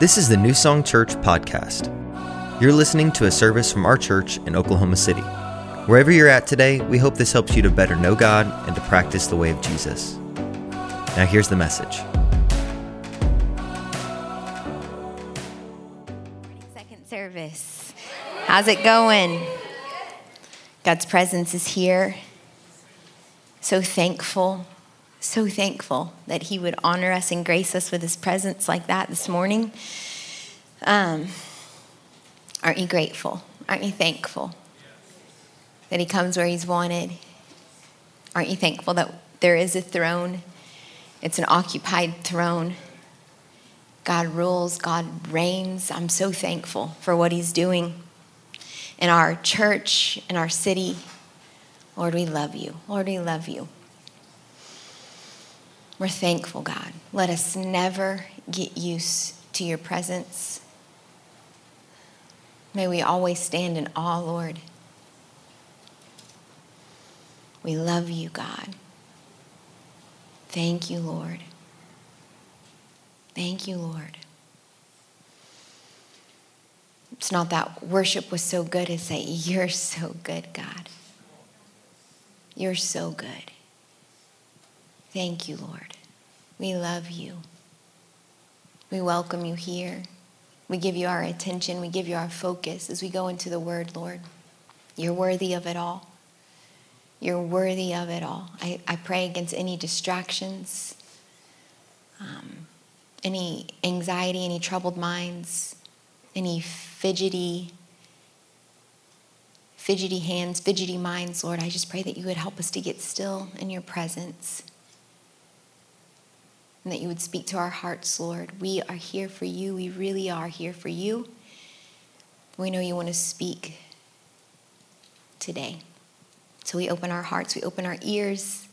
This is the New Song Church podcast. You're listening to a service from our church in Oklahoma City. Wherever you're at today, we hope this helps you to better know God and to practice the way of Jesus. Now, here's the message. Second service. How's it going? God's presence is here. So thankful, so thankful that He would honor us and grace us with His presence like that this morning. Um, aren't you grateful? Aren't you thankful that He comes where He's wanted? Aren't you thankful that there is a throne? It's an occupied throne. God rules, God reigns. I'm so thankful for what He's doing in our church, in our city. Lord, we love you. Lord, we love you. We're thankful, God. Let us never get used to your presence. May we always stand in awe, Lord. We love you, God. Thank you, Lord. Thank you, Lord. It's not that worship was so good, it's that you're so good, God. You're so good. Thank you, Lord. We love you. We welcome you here. We give you our attention. We give you our focus as we go into the word, Lord. You're worthy of it all. You're worthy of it all. I, I pray against any distractions, um, any anxiety, any troubled minds, any fidgety fidgety hands, fidgety minds, Lord. I just pray that you would help us to get still in your presence and that you would speak to our hearts, Lord. We are here for you. We really are here for you. We know you want to speak today. So we open our hearts, we open our ears,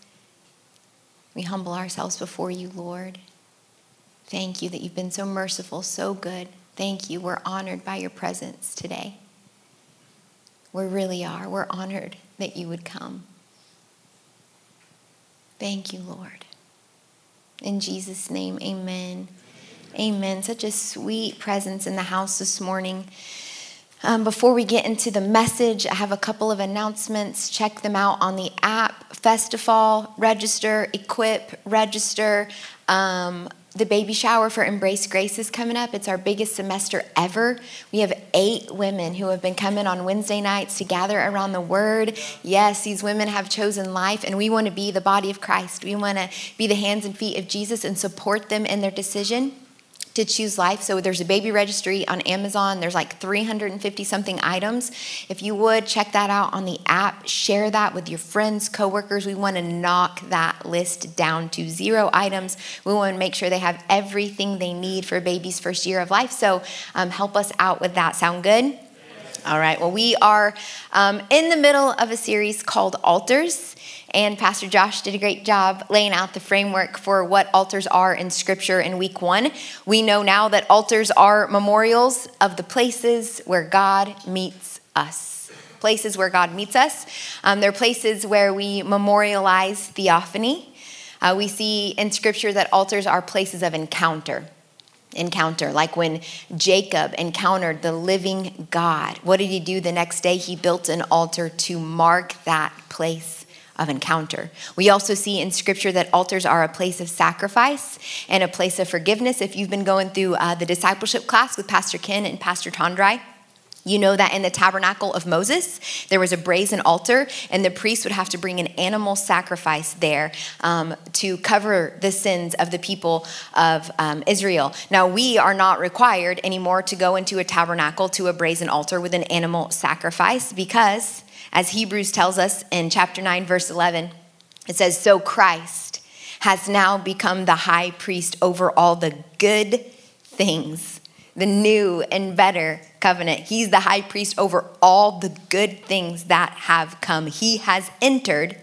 we humble ourselves before you, Lord. Thank you that you've been so merciful, so good. Thank you. We're honored by your presence today. We really are. We're honored that you would come. Thank you, Lord. In Jesus' name, amen. Amen. Such a sweet presence in the house this morning. Um, before we get into the message, I have a couple of announcements. Check them out on the app. Festival, register, equip, register. Um, the baby shower for Embrace Grace is coming up. It's our biggest semester ever. We have eight women who have been coming on Wednesday nights to gather around the Word. Yes, these women have chosen life, and we want to be the body of Christ. We want to be the hands and feet of Jesus and support them in their decision to choose life. So there's a baby registry on Amazon. There's like 350 something items. If you would check that out on the app, share that with your friends, coworkers. We want to knock that list down to zero items. We want to make sure they have everything they need for a baby's first year of life. So um, help us out with that. Sound good? All right. Well, we are um, in the middle of a series called Altars. And Pastor Josh did a great job laying out the framework for what altars are in Scripture in week one. We know now that altars are memorials of the places where God meets us. Places where God meets us. Um, they're places where we memorialize theophany. Uh, we see in Scripture that altars are places of encounter encounter, like when Jacob encountered the living God. What did he do the next day? He built an altar to mark that place of encounter. We also see in scripture that altars are a place of sacrifice and a place of forgiveness. If you've been going through uh, the discipleship class with Pastor Ken and Pastor Tondrai, you know that in the tabernacle of Moses, there was a brazen altar, and the priest would have to bring an animal sacrifice there um, to cover the sins of the people of um, Israel. Now, we are not required anymore to go into a tabernacle to a brazen altar with an animal sacrifice because, as Hebrews tells us in chapter 9, verse 11, it says, So Christ has now become the high priest over all the good things the new and better covenant. He's the high priest over all the good things that have come. He has entered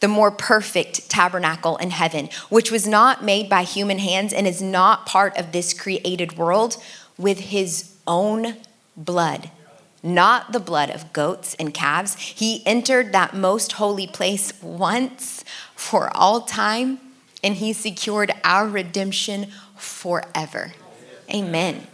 the more perfect tabernacle in heaven, which was not made by human hands and is not part of this created world, with his own blood. Not the blood of goats and calves. He entered that most holy place once for all time, and he secured our redemption forever. Amen.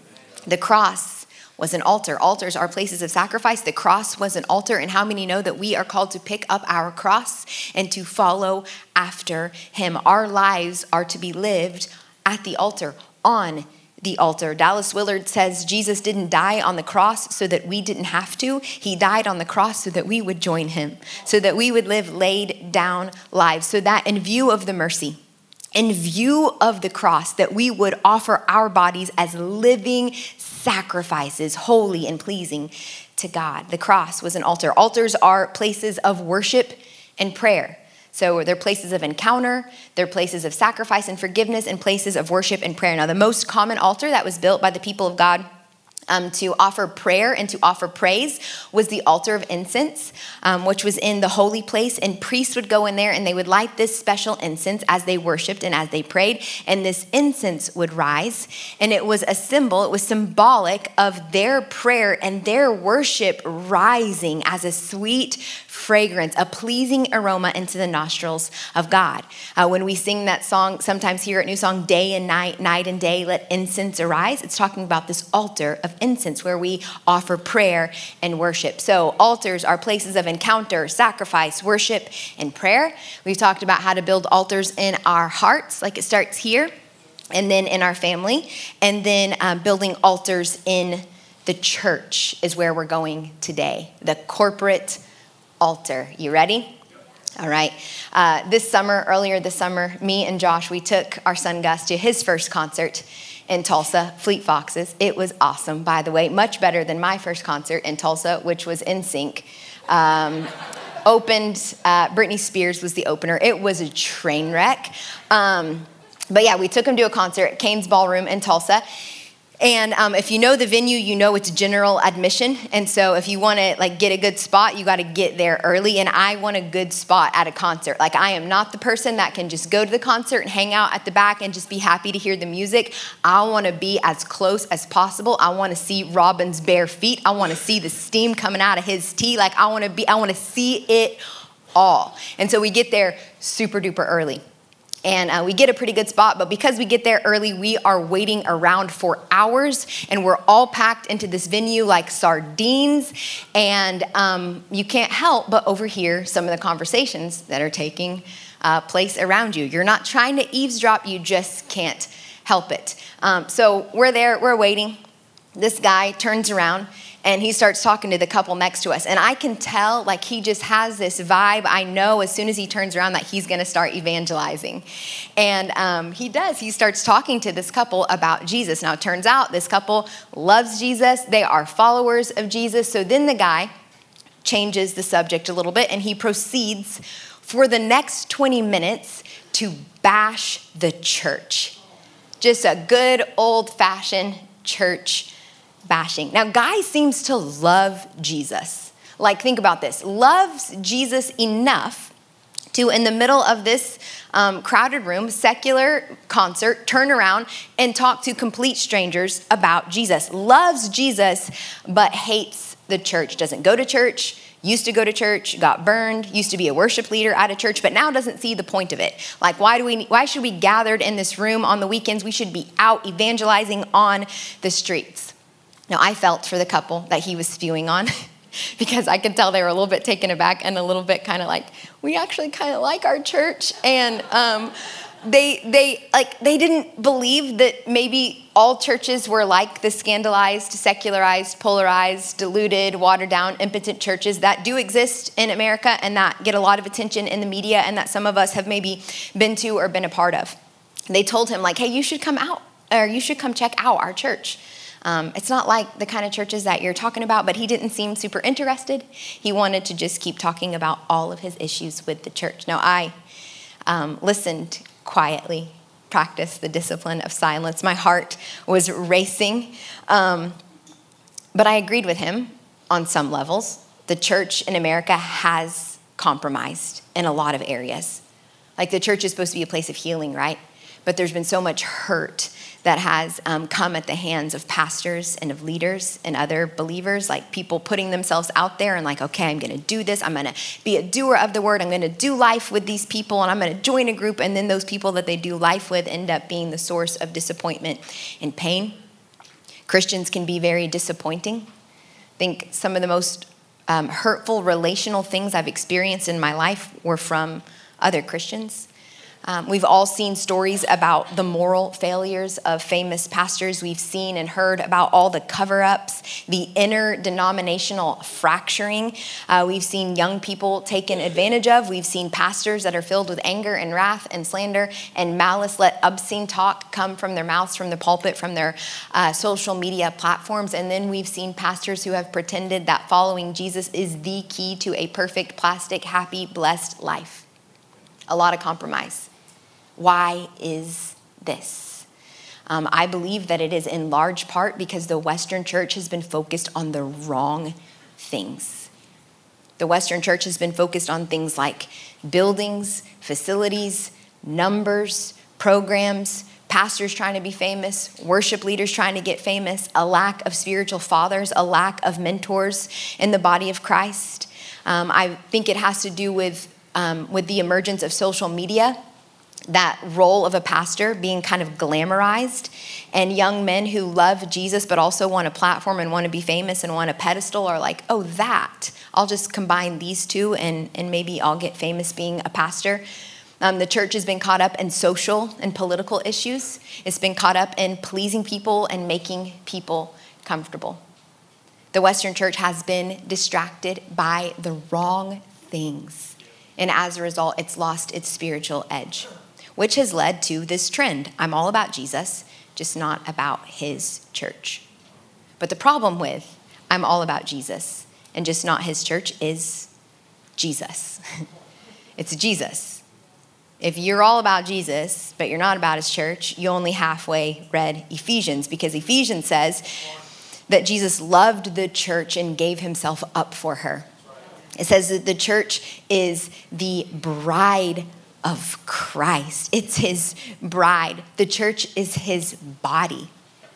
The cross was an altar. Altars are places of sacrifice. The cross was an altar. And how many know that we are called to pick up our cross and to follow after him? Our lives are to be lived at the altar, on the altar. Dallas Willard says Jesus didn't die on the cross so that we didn't have to. He died on the cross so that we would join him, so that we would live laid down lives, so that in view of the mercy, in view of the cross, that we would offer our bodies as living sacrifices, holy and pleasing to God. The cross was an altar. Altars are places of worship and prayer. So they're places of encounter, they're places of sacrifice and forgiveness, and places of worship and prayer. Now, the most common altar that was built by the people of God um, to offer prayer and to offer praise was the altar of incense, um, which was in the holy place. And priests would go in there and they would light this special incense as they worshiped and as they prayed. And this incense would rise. And it was a symbol, it was symbolic of their prayer and their worship rising as a sweet fragrance, a pleasing aroma into the nostrils of God. Uh, when we sing that song, sometimes here at New Song, day and night, night and day, let incense arise, it's talking about this altar of incense where we offer prayer and worship. So, altars are places of encounter, sacrifice, worship, and prayer. We've talked about how to build altars in our hearts, like it starts here, and then in our family, and then um, building altars in the church is where we're going today. The corporate altar. You ready? All right. Uh, this summer, earlier this summer, me and Josh, we took our son Gus to his first concert in Tulsa, Fleet Foxes. It was awesome, by the way, much better than my first concert in Tulsa, which was NSYNC. Um, opened, uh, Britney Spears was the opener. It was a train wreck. Um, but yeah, we took him to a concert at Cain's Ballroom in Tulsa. And um, if you know the venue, you know it's general admission. And so if you want to like get a good spot, you got to get there early. And I want a good spot at a concert. Like I am not the person that can just go to the concert and hang out at the back and just be happy to hear the music. I want to be as close as possible. I want to see Robin's bare feet. I want to see the steam coming out of his tea. Like I want to be. I want to see it all. And so we get there super duper early and uh, we get a pretty good spot but because we get there early we are waiting around for hours. And we're all packed into this venue like sardines. And um, you can't help but overhear some of the conversations that are taking uh, place around you. You're not trying to eavesdrop you just can't help it. Um, so we're there we're waiting. This guy turns around and he starts talking to the couple next to us. And I can tell, like, he just has this vibe. I know as soon as he turns around that he's gonna start evangelizing. And um, he does. He starts talking to this couple about Jesus. Now, it turns out this couple loves Jesus, they are followers of Jesus. So then the guy changes the subject a little bit and he proceeds for the next 20 minutes to bash the church. Just a good old fashioned church bashing. Now, Guy seems to love Jesus. Like, think about this loves Jesus enough to, in the middle of this um, crowded room, secular concert, turn around and talk to complete strangers about Jesus. Loves Jesus, but hates the church. Doesn't go to church, used to go to church, got burned, used to be a worship leader at a church, but now doesn't see the point of it. Like why do we why should we gathered in this room on the weekends? We should be out evangelizing on the streets. Now, I felt for the couple that he was spewing on because I could tell they were a little bit taken aback and a little bit kind of like, we actually kind of like our church. And um, they, they, like, they didn't believe that maybe all churches were like the scandalized, secularized, polarized, diluted, watered down, impotent churches that do exist in America and that get a lot of attention in the media and that some of us have maybe been to or been a part of. They told him, like, hey, you should come out or you should come check out our church. Um, it's not like the kind of churches that you're talking about, but he didn't seem super interested. He wanted to just keep talking about all of his issues with the church. Now, I um, listened quietly, practiced the discipline of silence. My heart was racing, um, but I agreed with him on some levels. The church in America has compromised in a lot of areas. Like the church is supposed to be a place of healing, right? But there's been so much hurt that has um, come at the hands of pastors and of leaders and other believers, like people putting themselves out there and, like, okay, I'm gonna do this. I'm gonna be a doer of the word. I'm gonna do life with these people and I'm gonna join a group. And then those people that they do life with end up being the source of disappointment and pain. Christians can be very disappointing. I think some of the most um, hurtful relational things I've experienced in my life were from other Christians. Um, we've all seen stories about the moral failures of famous pastors. We've seen and heard about all the cover ups, the interdenominational fracturing. Uh, we've seen young people taken advantage of. We've seen pastors that are filled with anger and wrath and slander and malice let obscene talk come from their mouths, from the pulpit, from their uh, social media platforms. And then we've seen pastors who have pretended that following Jesus is the key to a perfect, plastic, happy, blessed life. A lot of compromise. Why is this? Um, I believe that it is in large part because the Western church has been focused on the wrong things. The Western church has been focused on things like buildings, facilities, numbers, programs, pastors trying to be famous, worship leaders trying to get famous, a lack of spiritual fathers, a lack of mentors in the body of Christ. Um, I think it has to do with, um, with the emergence of social media that role of a pastor being kind of glamorized, and young men who love Jesus but also want a platform and want to be famous and want a pedestal are like, oh, that. I'll just combine these two and, and maybe I'll get famous being a pastor. Um, the church has been caught up in social and political issues, it's been caught up in pleasing people and making people comfortable. The Western church has been distracted by the wrong things, and as a result, it's lost its spiritual edge which has led to this trend. I'm all about Jesus, just not about his church. But the problem with I'm all about Jesus and just not his church is Jesus. it's Jesus. If you're all about Jesus, but you're not about his church, you only halfway read Ephesians because Ephesians says that Jesus loved the church and gave himself up for her. It says that the church is the bride of Christ. It's his bride. The church is his body,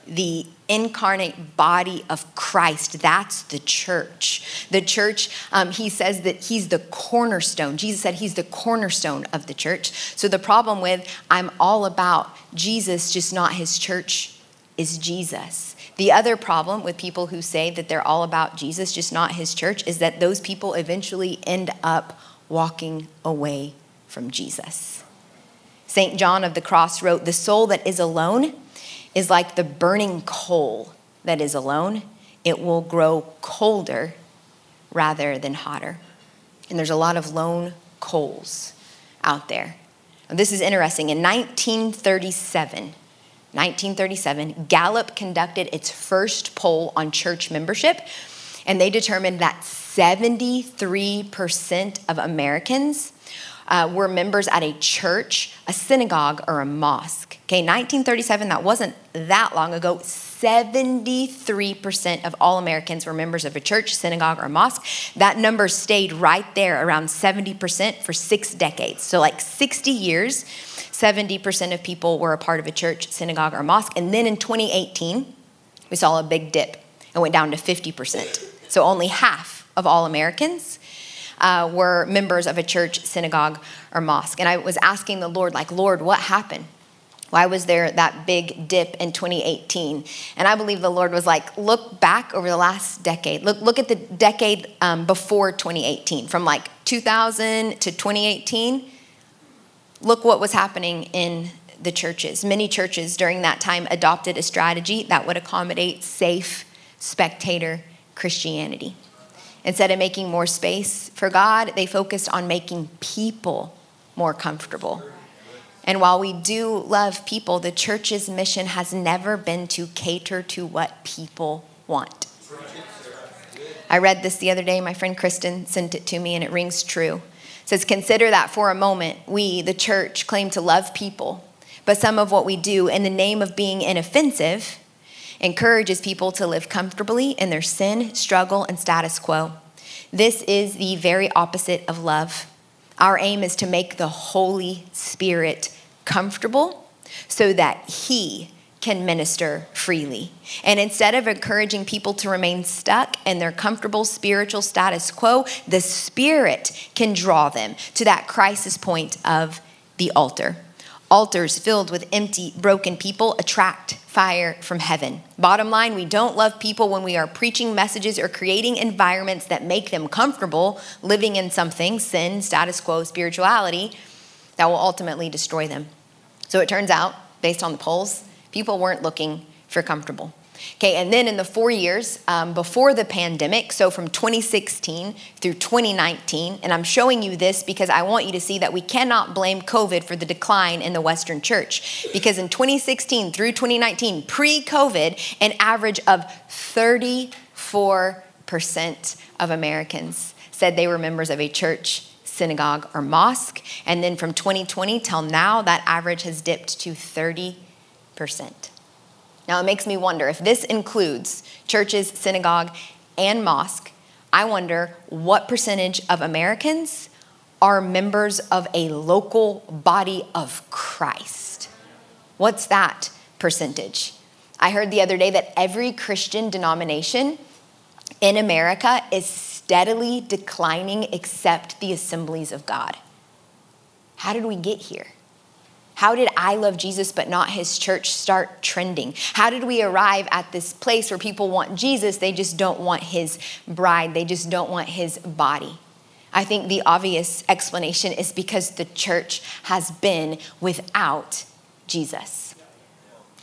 the incarnate body of Christ. That's the church. The church, um, he says that he's the cornerstone. Jesus said he's the cornerstone of the church. So the problem with I'm all about Jesus, just not his church, is Jesus. The other problem with people who say that they're all about Jesus, just not his church, is that those people eventually end up walking away from Jesus. St. John of the Cross wrote, The soul that is alone is like the burning coal that is alone. It will grow colder rather than hotter. And there's a lot of lone coals out there. this is interesting. In 1937, 1937, Gallup conducted its first poll on church membership, and they determined that 73% of Americans uh, were members at a church, a synagogue, or a mosque. Okay, 1937, that wasn't that long ago. 73% of all Americans were members of a church, synagogue, or mosque. That number stayed right there around 70% for six decades. So, like 60 years, 70% of people were a part of a church, synagogue, or mosque. And then in 2018, we saw a big dip and went down to 50%. So, only half of all Americans uh, were members of a church, synagogue, or mosque. And I was asking the Lord, like, Lord, what happened? Why was there that big dip in 2018? And I believe the Lord was like, look back over the last decade. Look, look at the decade um, before 2018, from like 2000 to 2018. Look what was happening in the churches. Many churches during that time adopted a strategy that would accommodate safe spectator Christianity. Instead of making more space for God, they focused on making people more comfortable. And while we do love people, the church's mission has never been to cater to what people want. I read this the other day. My friend Kristen sent it to me, and it rings true. It says, Consider that for a moment, we, the church, claim to love people, but some of what we do in the name of being inoffensive encourages people to live comfortably in their sin, struggle, and status quo. This is the very opposite of love. Our aim is to make the Holy Spirit comfortable so that He can minister freely. And instead of encouraging people to remain stuck in their comfortable spiritual status quo, the Spirit can draw them to that crisis point of the altar. Altars filled with empty, broken people attract fire from heaven. Bottom line, we don't love people when we are preaching messages or creating environments that make them comfortable living in something, sin, status quo, spirituality, that will ultimately destroy them. So it turns out, based on the polls, people weren't looking for comfortable. Okay, and then in the four years um, before the pandemic, so from 2016 through 2019, and I'm showing you this because I want you to see that we cannot blame COVID for the decline in the Western church. Because in 2016 through 2019, pre COVID, an average of 34% of Americans said they were members of a church synagogue or mosque. And then from 2020 till now, that average has dipped to 30%. Now, it makes me wonder if this includes churches, synagogue, and mosque, I wonder what percentage of Americans are members of a local body of Christ. What's that percentage? I heard the other day that every Christian denomination in America is steadily declining except the assemblies of God. How did we get here? How did I love Jesus but not his church start trending? How did we arrive at this place where people want Jesus, they just don't want his bride, they just don't want his body? I think the obvious explanation is because the church has been without Jesus.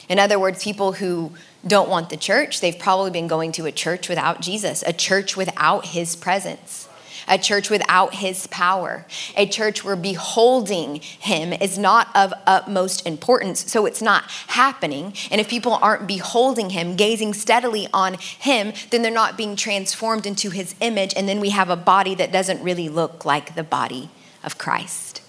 In other words, people who don't want the church, they've probably been going to a church without Jesus, a church without his presence a church without his power, a church where beholding him is not of utmost importance. So it's not happening. And if people aren't beholding him, gazing steadily on him, then they're not being transformed into his image. And then we have a body that doesn't really look like the body of Christ.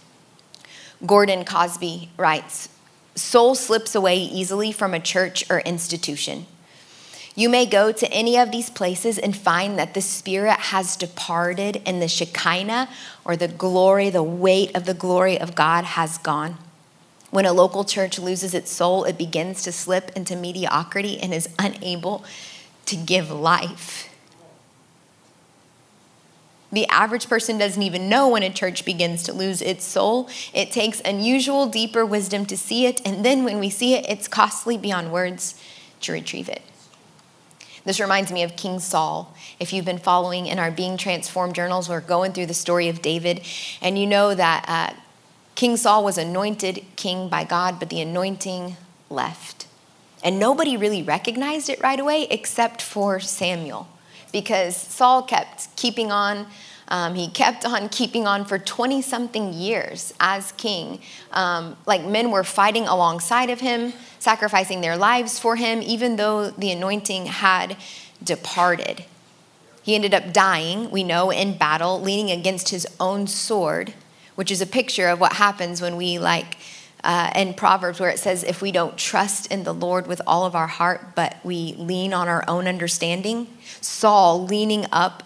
Gordon Cosby writes, Soul slips away easily from a church or institution. You may go to any of these places and find that the Spirit has departed and the Shekinah or the glory, the weight of the glory of God has gone. When a local church loses its soul, it begins to slip into mediocrity and is unable to give life. The average person doesn't even know when a church begins to lose its soul. It takes unusual, deeper wisdom to see it, and then when we see it, it's costly beyond words to retrieve it. This reminds me of King Saul. If you've been following in our Being Transformed journals, we're going through the story of David, and you know that uh, King Saul was anointed king by God, but the anointing left. And nobody really recognized it right away except for Samuel, because Saul kept keeping on um, he kept on keeping on for 20 something years as king. Um, like men were fighting alongside of him, sacrificing their lives for him, even though the anointing had departed. He ended up dying, we know, in battle, leaning against his own sword, which is a picture of what happens when we, like, uh, in Proverbs, where it says, if we don't trust in the Lord with all of our heart, but we lean on our own understanding. Saul leaning up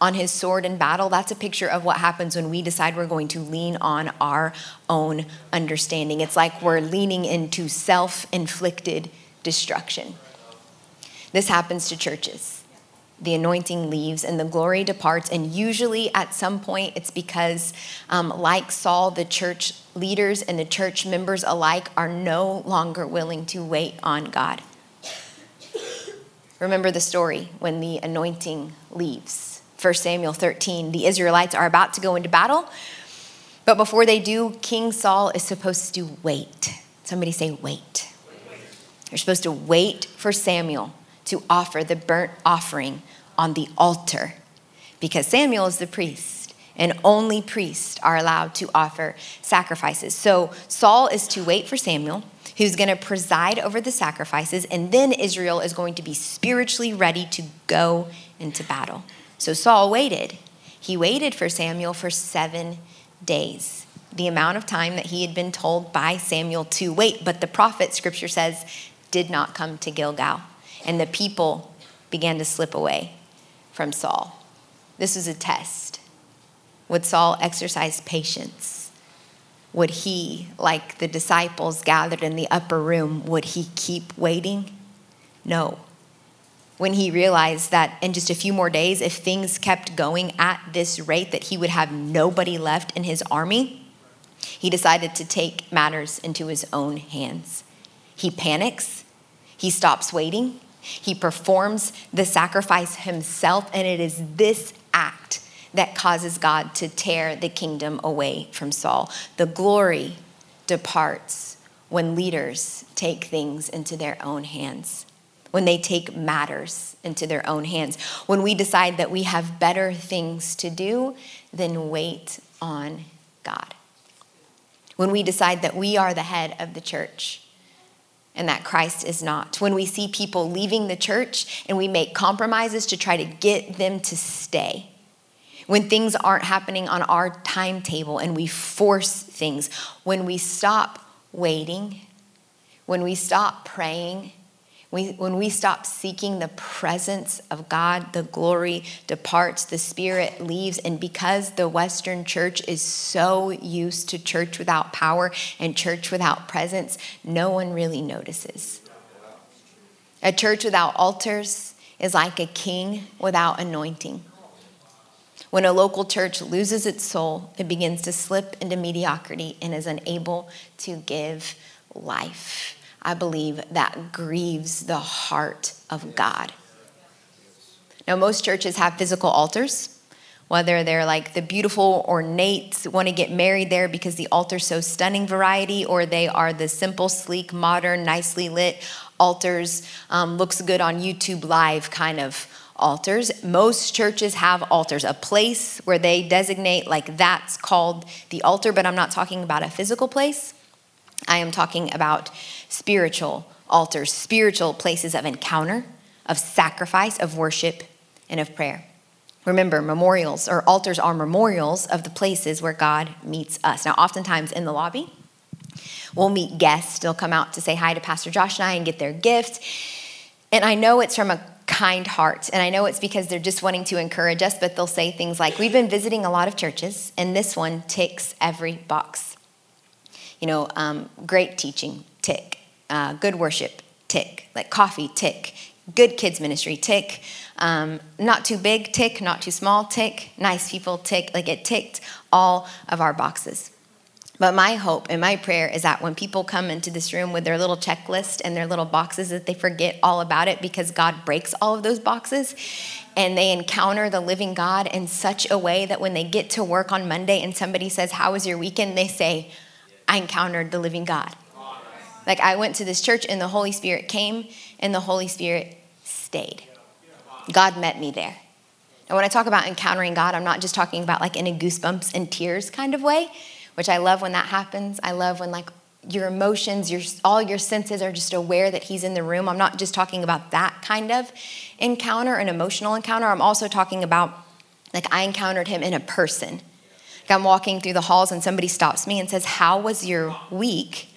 on his sword in battle, that's a picture of what happens when we decide we're going to lean on our own understanding. It's like we're leaning into self inflicted destruction. This happens to churches. The anointing leaves and the glory departs, and usually at some point it's because, um, like Saul, the church leaders and the church members alike are no longer willing to wait on God. Remember the story when the anointing leaves 1 Samuel 13. The Israelites are about to go into battle, but before they do, King Saul is supposed to wait. Somebody say, wait. You're supposed to wait for Samuel to offer the burnt offering on the altar because Samuel is the priest and only priests are allowed to offer sacrifices. So Saul is to wait for Samuel, who's going to preside over the sacrifices, and then Israel is going to be spiritually ready to go into battle. So Saul waited. He waited for Samuel for seven days, the amount of time that he had been told by Samuel to wait. But the prophet, scripture says, did not come to Gilgal. And the people began to slip away from Saul. This was a test. Would Saul exercise patience? Would he, like the disciples gathered in the upper room, would he keep waiting? No when he realized that in just a few more days, if things kept going at this rate, that he would have nobody left in his army, he decided to take matters into his own hands. He panics. He stops waiting. He performs the sacrifice himself, and it is this act that causes God to tear the kingdom away from Saul. The glory departs when leaders take things into their own hands, when they take matters into their own hands, when we decide that we have better things to do than wait on God, when we decide that we are the head of the church and that Christ is not. When we see people leaving the church and we make compromises to try to get them to stay. When things aren't happening on our timetable and we force things. When we stop waiting. When we stop praying we, when we stop seeking the presence of God, the glory departs, the spirit leaves. And because the Western church is so used to church without power and church without presence, no one really notices. A church without altars is like a king without anointing. When a local church loses its soul, it begins to slip into mediocrity and is unable to give life. I believe that grieves the heart of God. Now, most churches have physical altars, whether they're like the beautiful, ornate, want to get married there because the altar's so stunning variety, or they are the simple, sleek, modern, nicely lit altars, um, looks good on YouTube Live kind of altars. Most churches have altars, a place where they designate like that's called the altar, but I'm not talking about a physical place. I am talking about spiritual altars, spiritual places of encounter, of sacrifice, of worship, and of prayer. Remember, memorials or altars are memorials of the places where God meets us. Now, oftentimes in the lobby, we'll meet guests. They'll come out to say hi to Pastor Josh and I and get their gift. And I know it's from a kind heart. And I know it's because they're just wanting to encourage us, but they'll say things like, We've been visiting a lot of churches, and this one ticks every box. You know, um, great teaching, uh, good worship, tick. Like coffee, tick. Good kids ministry, tick. Um, not too big, tick. Not too small, tick. Nice people, tick. Like it ticked all of our boxes. But my hope and my prayer is that when people come into this room with their little checklist and their little boxes, that they forget all about it because God breaks all of those boxes and they encounter the living God in such a way that when they get to work on Monday and somebody says, How was your weekend? they say, I encountered the living God. Like I went to this church and the Holy Spirit came and the Holy Spirit stayed. God met me there. And when I talk about encountering God, I'm not just talking about like in a goosebumps and tears kind of way, which I love when that happens. I love when like your emotions, your all your senses are just aware that he's in the room. I'm not just talking about that kind of encounter, an emotional encounter. I'm also talking about like I encountered him in a person. Like I'm walking through the halls and somebody stops me and says, "How was your week?"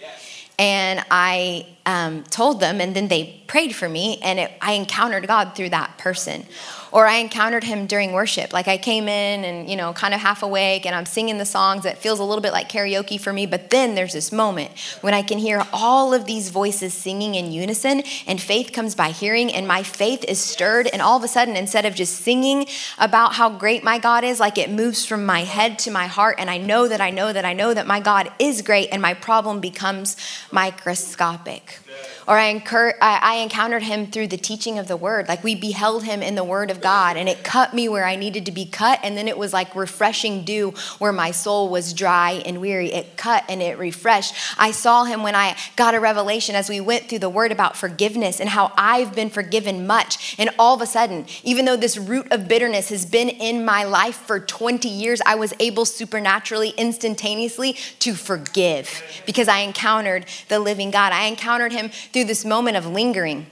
And I um, told them, and then they prayed for me, and it, I encountered God through that person or I encountered him during worship. Like I came in and, you know, kind of half awake and I'm singing the songs that feels a little bit like karaoke for me. But then there's this moment when I can hear all of these voices singing in unison and faith comes by hearing and my faith is stirred. And all of a sudden, instead of just singing about how great my God is, like it moves from my head to my heart. And I know that I know that I know that my God is great and my problem becomes microscopic or I, incur, I, encountered him through the teaching of the word. Like we beheld him in the word of God, and it cut me where I needed to be cut. And then it was like refreshing dew where my soul was dry and weary. It cut and it refreshed. I saw him when I got a revelation as we went through the word about forgiveness and how I've been forgiven much. And all of a sudden, even though this root of bitterness has been in my life for 20 years, I was able supernaturally, instantaneously to forgive because I encountered the living God. I encountered him through this moment of lingering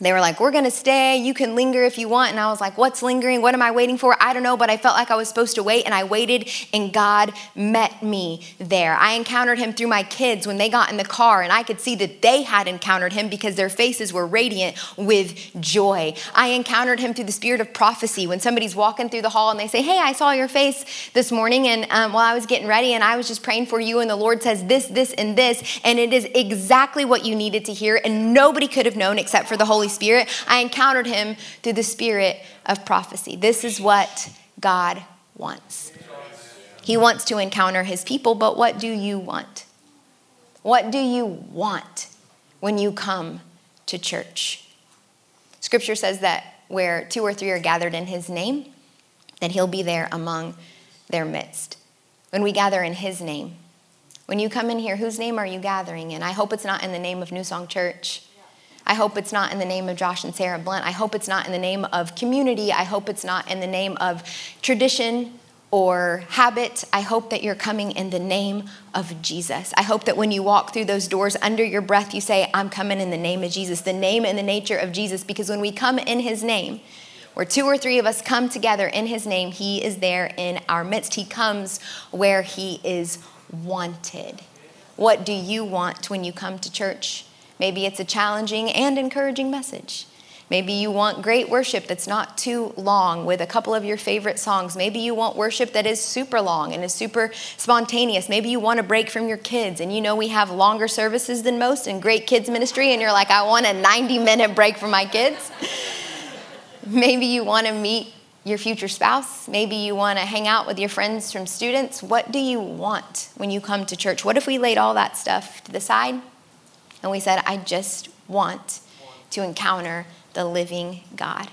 they were like, We're gonna stay. You can linger if you want. And I was like, What's lingering? What am I waiting for? I don't know, but I felt like I was supposed to wait. And I waited, and God met me there. I encountered Him through my kids when they got in the car, and I could see that they had encountered Him because their faces were radiant with joy. I encountered Him through the spirit of prophecy when somebody's walking through the hall and they say, Hey, I saw your face this morning. And um, while I was getting ready, and I was just praying for you, and the Lord says this, this, and this. And it is exactly what you needed to hear. And nobody could have known except for the Holy Holy Spirit. I encountered him through the spirit of prophecy. This is what God wants. He wants to encounter his people, but what do you want? What do you want when you come to church. Scripture says that where two or three are gathered in his name, that he'll be there among their midst. When we gather in his name, when you come in here, whose name are you gathering in? I hope it's not in the name of New Song Church. I hope it's not in the name of Josh and Sarah Blunt. I hope it's not in the name of community. I hope it's not in the name of tradition or habit. I hope that you're coming in the name of Jesus. I hope that when you walk through those doors under your breath, you say, I'm coming in the name of Jesus, the name and the nature of Jesus, because when we come in his name, where two or three of us come together in his name, he is there in our midst. He comes where he is wanted. What do you want when you come to church? Maybe it's a challenging and encouraging message. Maybe you want great worship that's not too long with a couple of your favorite songs. Maybe you want worship that is super long and is super spontaneous. Maybe you want a break from your kids and you know we have longer services than most and great kids ministry and you're like, I want a 90 minute break from my kids. Maybe you want to meet your future spouse. Maybe you want to hang out with your friends from students. What do you want when you come to church? What if we laid all that stuff to the side and we said, I just want to encounter the living God.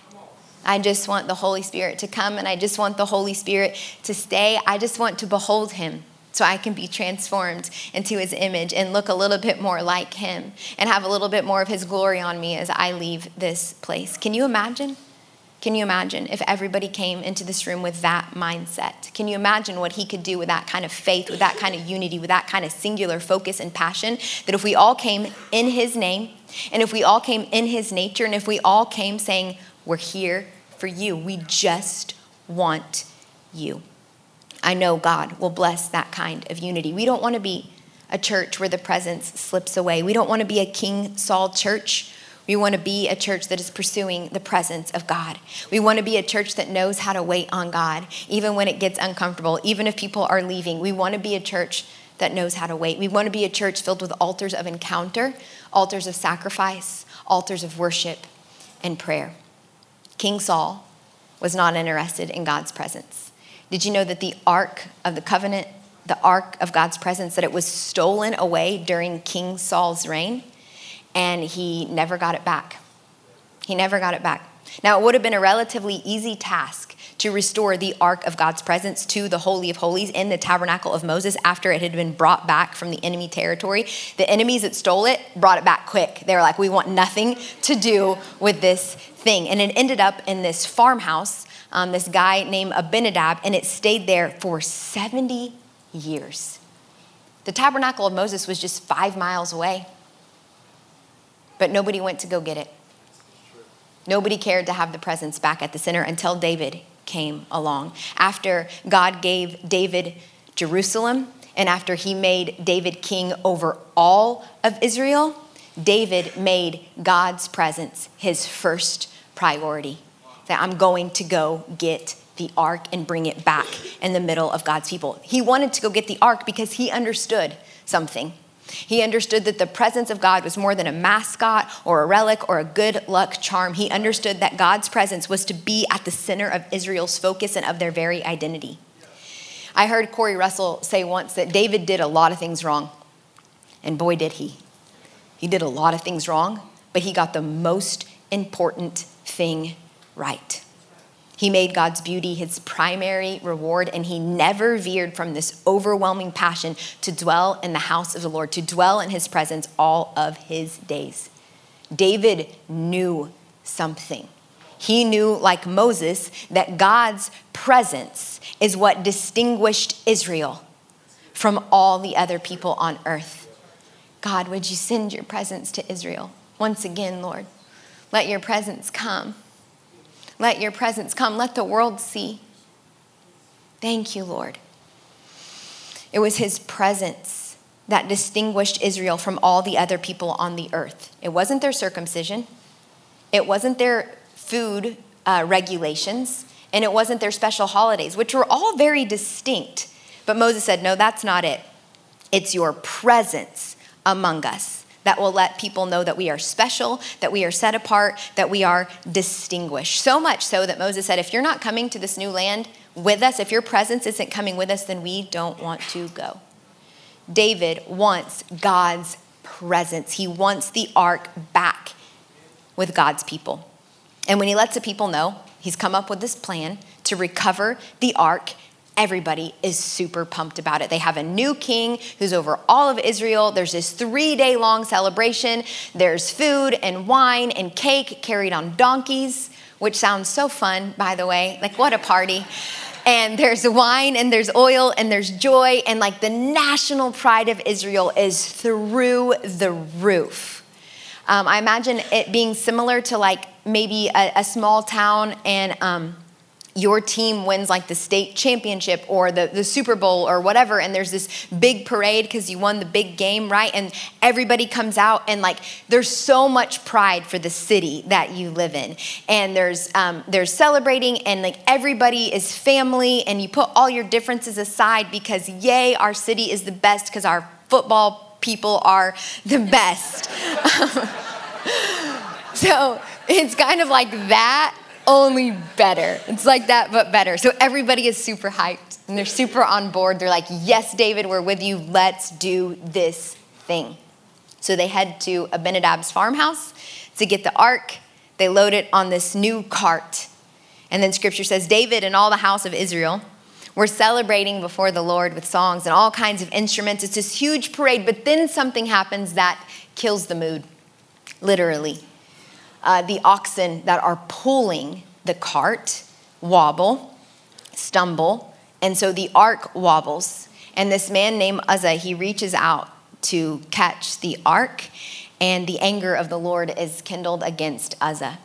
I just want the Holy Spirit to come and I just want the Holy Spirit to stay. I just want to behold Him so I can be transformed into His image and look a little bit more like Him and have a little bit more of His glory on me as I leave this place. Can you imagine? Can you imagine if everybody came into this room with that mindset? Can you imagine what he could do with that kind of faith, with that kind of unity, with that kind of singular focus and passion? That if we all came in his name, and if we all came in his nature, and if we all came saying, We're here for you, we just want you. I know God will bless that kind of unity. We don't want to be a church where the presence slips away. We don't want to be a King Saul church we want to be a church that is pursuing the presence of God. We want to be a church that knows how to wait on God, even when it gets uncomfortable, even if people are leaving. We want to be a church that knows how to wait. We want to be a church filled with altars of encounter, altars of sacrifice, altars of worship, and prayer. King Saul was not interested in God's presence. Did you know that the Ark of the Covenant, the Ark of God's presence, that it was stolen away during King Saul's reign? And he never got it back. He never got it back. Now, it would have been a relatively easy task to restore the Ark of God's presence to the Holy of Holies in the tabernacle of Moses after it had been brought back from the enemy territory. The enemies that stole it brought it back quick. They were like, we want nothing to do with this thing. And it ended up in this farmhouse, um, this guy named Abinadab, and it stayed there for 70 years. The tabernacle of Moses was just five miles away but nobody went to go get it. Nobody cared to have the presence back at the center until David came along. After God gave David Jerusalem, and after he made David king over all of Israel, David made God's presence his first priority. That I'm going to go get the ark and bring it back in the middle of God's people. He wanted to go get the ark because he understood something. He understood that the presence of God was more than a mascot or a relic or a good luck charm. He understood that God's presence was to be at the center of Israel's focus and of their very identity. I heard Corey Russell say once that David did a lot of things wrong. And boy, did he. He did a lot of things wrong, but he got the most important thing right. He made God's beauty his primary reward, and he never veered from this overwhelming passion to dwell in the house of the Lord, to dwell in his presence all of his days. David knew something. He knew, like Moses, that God's presence is what distinguished Israel from all the other people on earth. God, would you send your presence to Israel once again, Lord? Let your presence come. Let your presence come. Let the world see. Thank you, Lord. It was his presence that distinguished Israel from all the other people on the earth. It wasn't their circumcision, it wasn't their food uh, regulations, and it wasn't their special holidays, which were all very distinct. But Moses said, No, that's not it. It's your presence among us that will let people know that we are special, that we are set apart, that we are distinguished. So much so that Moses said, if you're not coming to this new land with us, if your presence isn't coming with us, then we don't want to go. David wants God's presence, he wants the ark back with God's people. And when he lets the people know, he's come up with this plan to recover the ark everybody is super pumped about it. They have a new king who's over all of Israel. There's this three day long celebration. There's food and wine and cake carried on donkeys, which sounds so fun, by the way. Like, what a party. And there's wine and there's oil and there's joy. And like the national pride of Israel is through the roof. Um, I imagine it being similar to like maybe a, a small town and um, your team wins like the state championship or the, the Super Bowl or whatever, and there's this big parade because you won the big game, right? And everybody comes out, and like there's so much pride for the city that you live in. And there's um, there's celebrating, and like everybody is family, and you put all your differences aside because, yay, our city is the best because our football people are the best. so it's kind of like that only better. It's like that, but better. So everybody is super hyped and they're super on board. They're like, Yes, David, we're with you. Let's do this thing. So they head to Abinadab's farmhouse to get the ark. They load it on this new cart. And then scripture says, David and all the house of Israel were celebrating before the Lord with songs and all kinds of instruments. It's this huge parade, but then something happens that kills the mood, literally uh, the oxen that are pulling the cart wobble, stumble, and so the ark wobbles. And this man named Uzzah, he reaches out to catch the ark, and the anger of the Lord is kindled against Uzzah.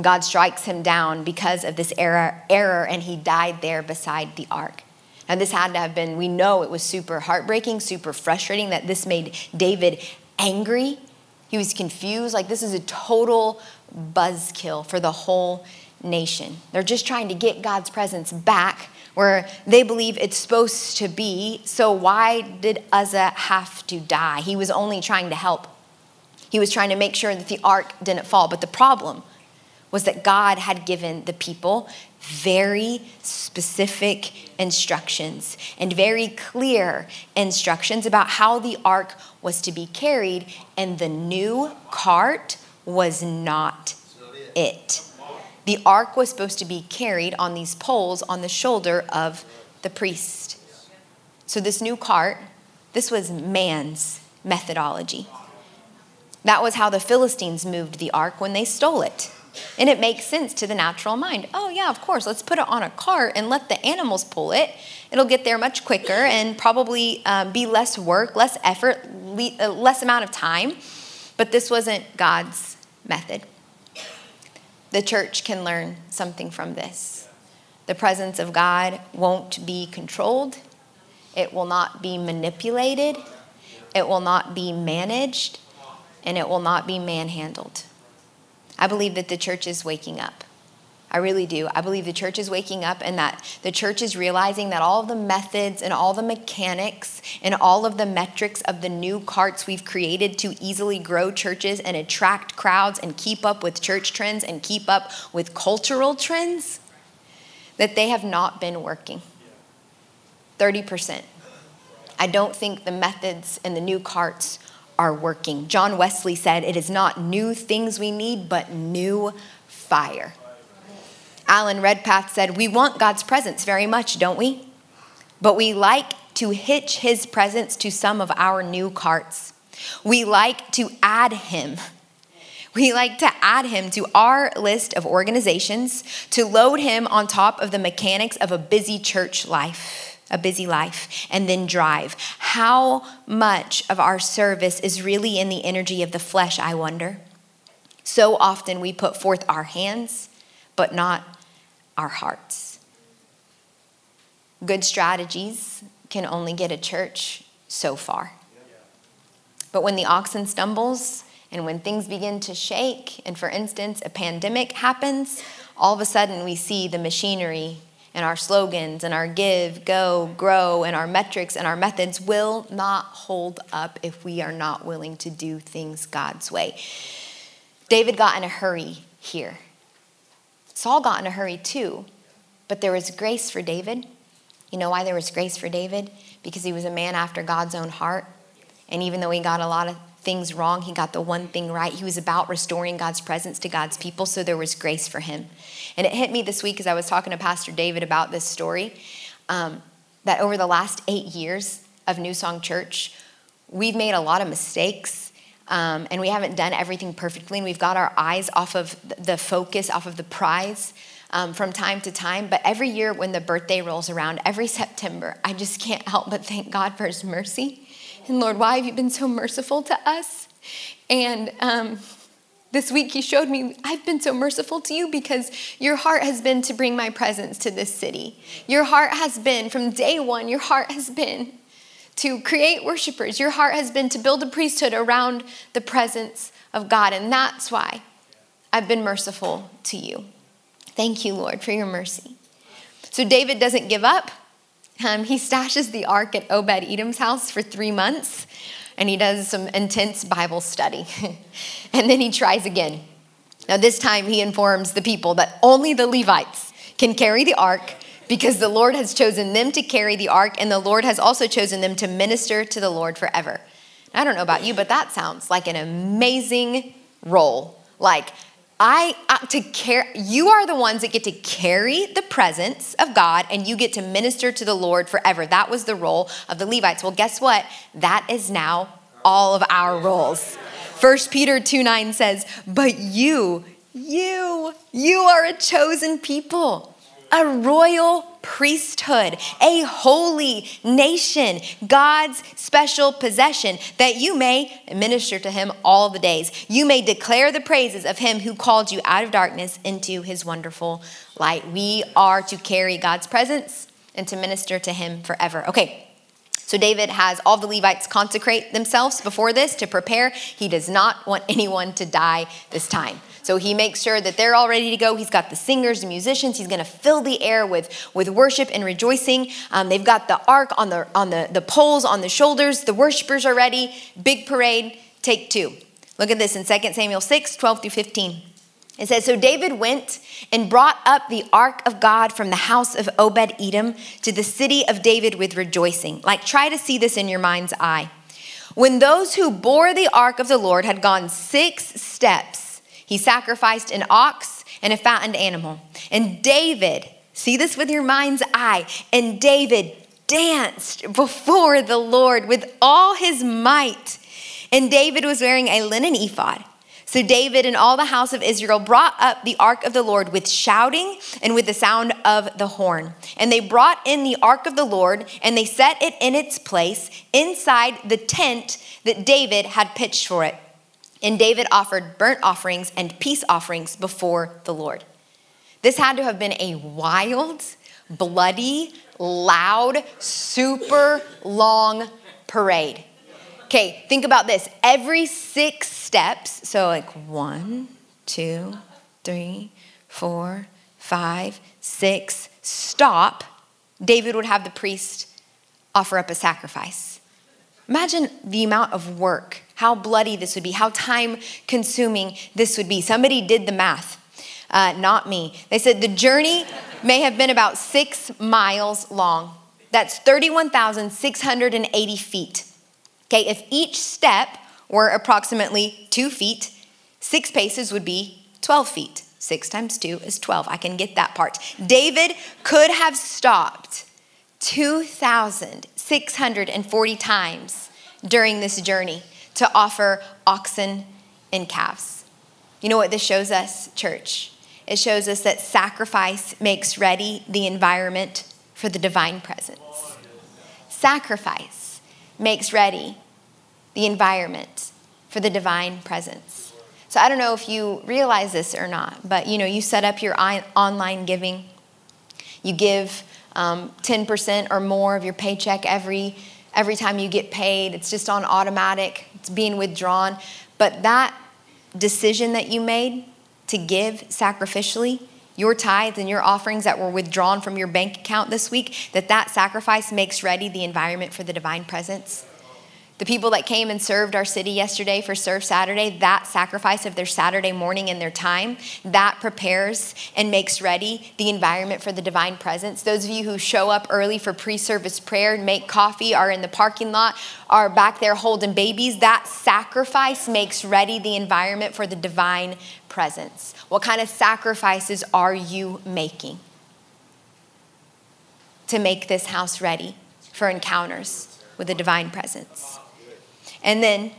God strikes him down because of this error, error, and he died there beside the ark. Now, this had to have been, we know it was super heartbreaking, super frustrating that this made David angry he was confused. Like, this is a total buzzkill for the whole nation. They're just trying to get God's presence back where they believe it's supposed to be. So, why did Uzzah have to die? He was only trying to help. He was trying to make sure that the ark didn't fall. But the problem was that God had given the people very specific instructions and very clear instructions about how the ark was to be carried, and the new cart was not it. The ark was supposed to be carried on these poles on the shoulder of the priest. So, this new cart, this was man's methodology. That was how the Philistines moved the ark when they stole it. And it makes sense to the natural mind. Oh, yeah, of course, let's put it on a cart and let the animals pull it. It'll get there much quicker and probably um, be less work, less effort, le- uh, less amount of time. But this wasn't God's method. The church can learn something from this. The presence of God won't be controlled, it will not be manipulated, it will not be managed, and it will not be manhandled. I believe that the church is waking up. I really do. I believe the church is waking up and that the church is realizing that all the methods and all the mechanics and all of the metrics of the new carts we've created to easily grow churches and attract crowds and keep up with church trends and keep up with cultural trends, that they have not been working. 30%. I don't think the methods and the new carts are working. John Wesley said, It is not new things we need, but new fire. Alan Redpath said, We want God's presence very much, don't we? But we like to hitch his presence to some of our new carts. We like to add him. We like to add him to our list of organizations to load him on top of the mechanics of a busy church life a busy life, and then drive. How much of our service is really in the energy of the flesh, I wonder? So often we put forth our hands, but not our hearts. Good strategies can only get a church so far. But when the oxen stumbles and when things begin to shake, and for instance, a pandemic happens, all of a sudden we see the machinery and our slogans and our give, go, grow, and our metrics and our methods will not hold up if we are not willing to do things God's way. David got in a hurry here. Saul got in a hurry too, but there was grace for David. You know why there was grace for David? Because he was a man after God's own heart. And even though he got a lot of things wrong, he got the one thing right. He was about restoring God's presence to God's people, so there was grace for him. And it hit me this week as I was talking to Pastor David about this story um, that over the last eight years of New Song Church, we've made a lot of mistakes. Um, and we haven't done everything perfectly, and we've got our eyes off of the focus, off of the prize um, from time to time. But every year when the birthday rolls around, every September, I just can't help but thank God for His mercy. And Lord, why have you been so merciful to us? And um, this week he showed me, I've been so merciful to you because your heart has been to bring my presence to this city. Your heart has been, from day one, your heart has been to create worshipers. Your heart has been to build a priesthood around the presence of God. And that's why I've been merciful to you. Thank you, Lord, for your mercy. So David doesn't give up. Um, he stashes the ark at Obed Edom's house for three months and he does some intense Bible study. and then he tries again. Now, this time he informs the people that only the Levites can carry the ark because the Lord has chosen them to carry the ark, and the Lord has also chosen them to minister to the Lord forever. I don't know about you, but that sounds like an amazing role. Like, I uh, to care you are the ones that get to carry the presence of God and you get to minister to the Lord forever. That was the role of the Levites. Well, guess what? That is now all of our roles. First Peter 2 9 says, But you, you, you are a chosen people a royal priesthood, a holy nation, God's special possession, that you may minister to him all the days. You may declare the praises of him who called you out of darkness into his wonderful light. We are to carry God's presence and to minister to him forever. Okay. So David has all the Levites consecrate themselves before this to prepare. He does not want anyone to die this time. So he makes sure that they're all ready to go. He's got the singers, the musicians. He's going to fill the air with, with worship and rejoicing. Um, they've got the ark on the on the, the poles on the shoulders. The worshipers are ready. Big parade. Take two. Look at this in 2 Samuel 6, 12 through 15. It says, So David went and brought up the ark of God from the house of Obed Edom to the city of David with rejoicing. Like, try to see this in your mind's eye. When those who bore the ark of the Lord had gone six steps, he sacrificed an ox and a fattened animal. And David, see this with your mind's eye, and David danced before the Lord with all his might. And David was wearing a linen ephod. So David and all the house of Israel brought up the ark of the Lord with shouting and with the sound of the horn. And they brought in the ark of the Lord and they set it in its place inside the tent that David had pitched for it. And David offered burnt offerings and peace offerings before the Lord. This had to have been a wild, bloody, loud, super long parade. Okay, think about this. Every six steps, so like one, two, three, four, five, six, stop, David would have the priest offer up a sacrifice. Imagine the amount of work how bloody this would be, how time consuming this would be. Somebody did the math, uh, not me. They said the journey may have been about six miles long. That's 31,680 feet. Okay, if each step were approximately two feet, six paces would be 12 feet. Six times two is 12. I can get that part. David could have stopped 2,640 times during this journey to offer oxen and calves. You know what this shows us, church? It shows us that sacrifice makes ready the environment for the divine presence. Sacrifice makes ready the environment for the divine presence. So I don't know if you realize this or not, but you know, you set up your online giving. You give um, 10% or more of your paycheck every every time you get paid. It's just on automatic it's being withdrawn. But that decision that you made to give sacrificially, your tithes and your offerings that were withdrawn from your bank account this week, that that sacrifice makes ready the environment for the divine presence. The people that came and served our city yesterday for Serve Saturday, that sacrifice of their Saturday morning and their time, that prepares and makes ready the environment for the divine presence. Those of you who show up early for pre service prayer, make coffee, are in the parking lot, are back there holding babies, that sacrifice makes ready the environment for the divine presence. What kind of sacrifices are you making to make this house ready for encounters with the divine presence? And then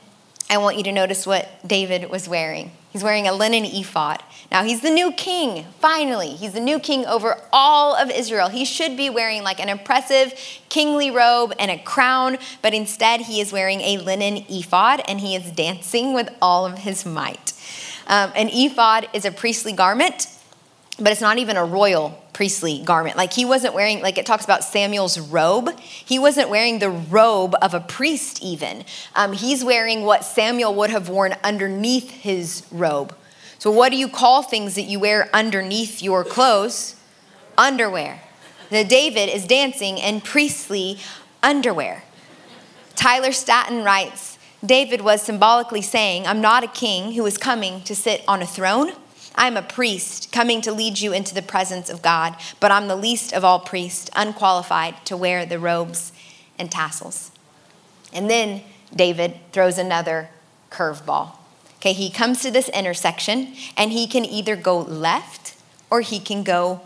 I want you to notice what David was wearing. He's wearing a linen ephod. Now, he's the new king, finally. He's the new king over all of Israel. He should be wearing like an impressive kingly robe and a crown, but instead, he is wearing a linen ephod and he is dancing with all of his might. Um, an ephod is a priestly garment, but it's not even a royal priestly garment. Like he wasn't wearing, like it talks about Samuel's robe. He wasn't wearing the robe of a priest, even. Um, he's wearing what Samuel would have worn underneath his robe. So, what do you call things that you wear underneath your clothes? Underwear. The David is dancing in priestly underwear. Tyler Staton writes David was symbolically saying, I'm not a king who is coming to sit on a throne. I'm a priest coming to lead you into the presence of God, but I'm the least of all priests, unqualified to wear the robes and tassels. And then David throws another curveball. Okay, he comes to this intersection and he can either go left or he can go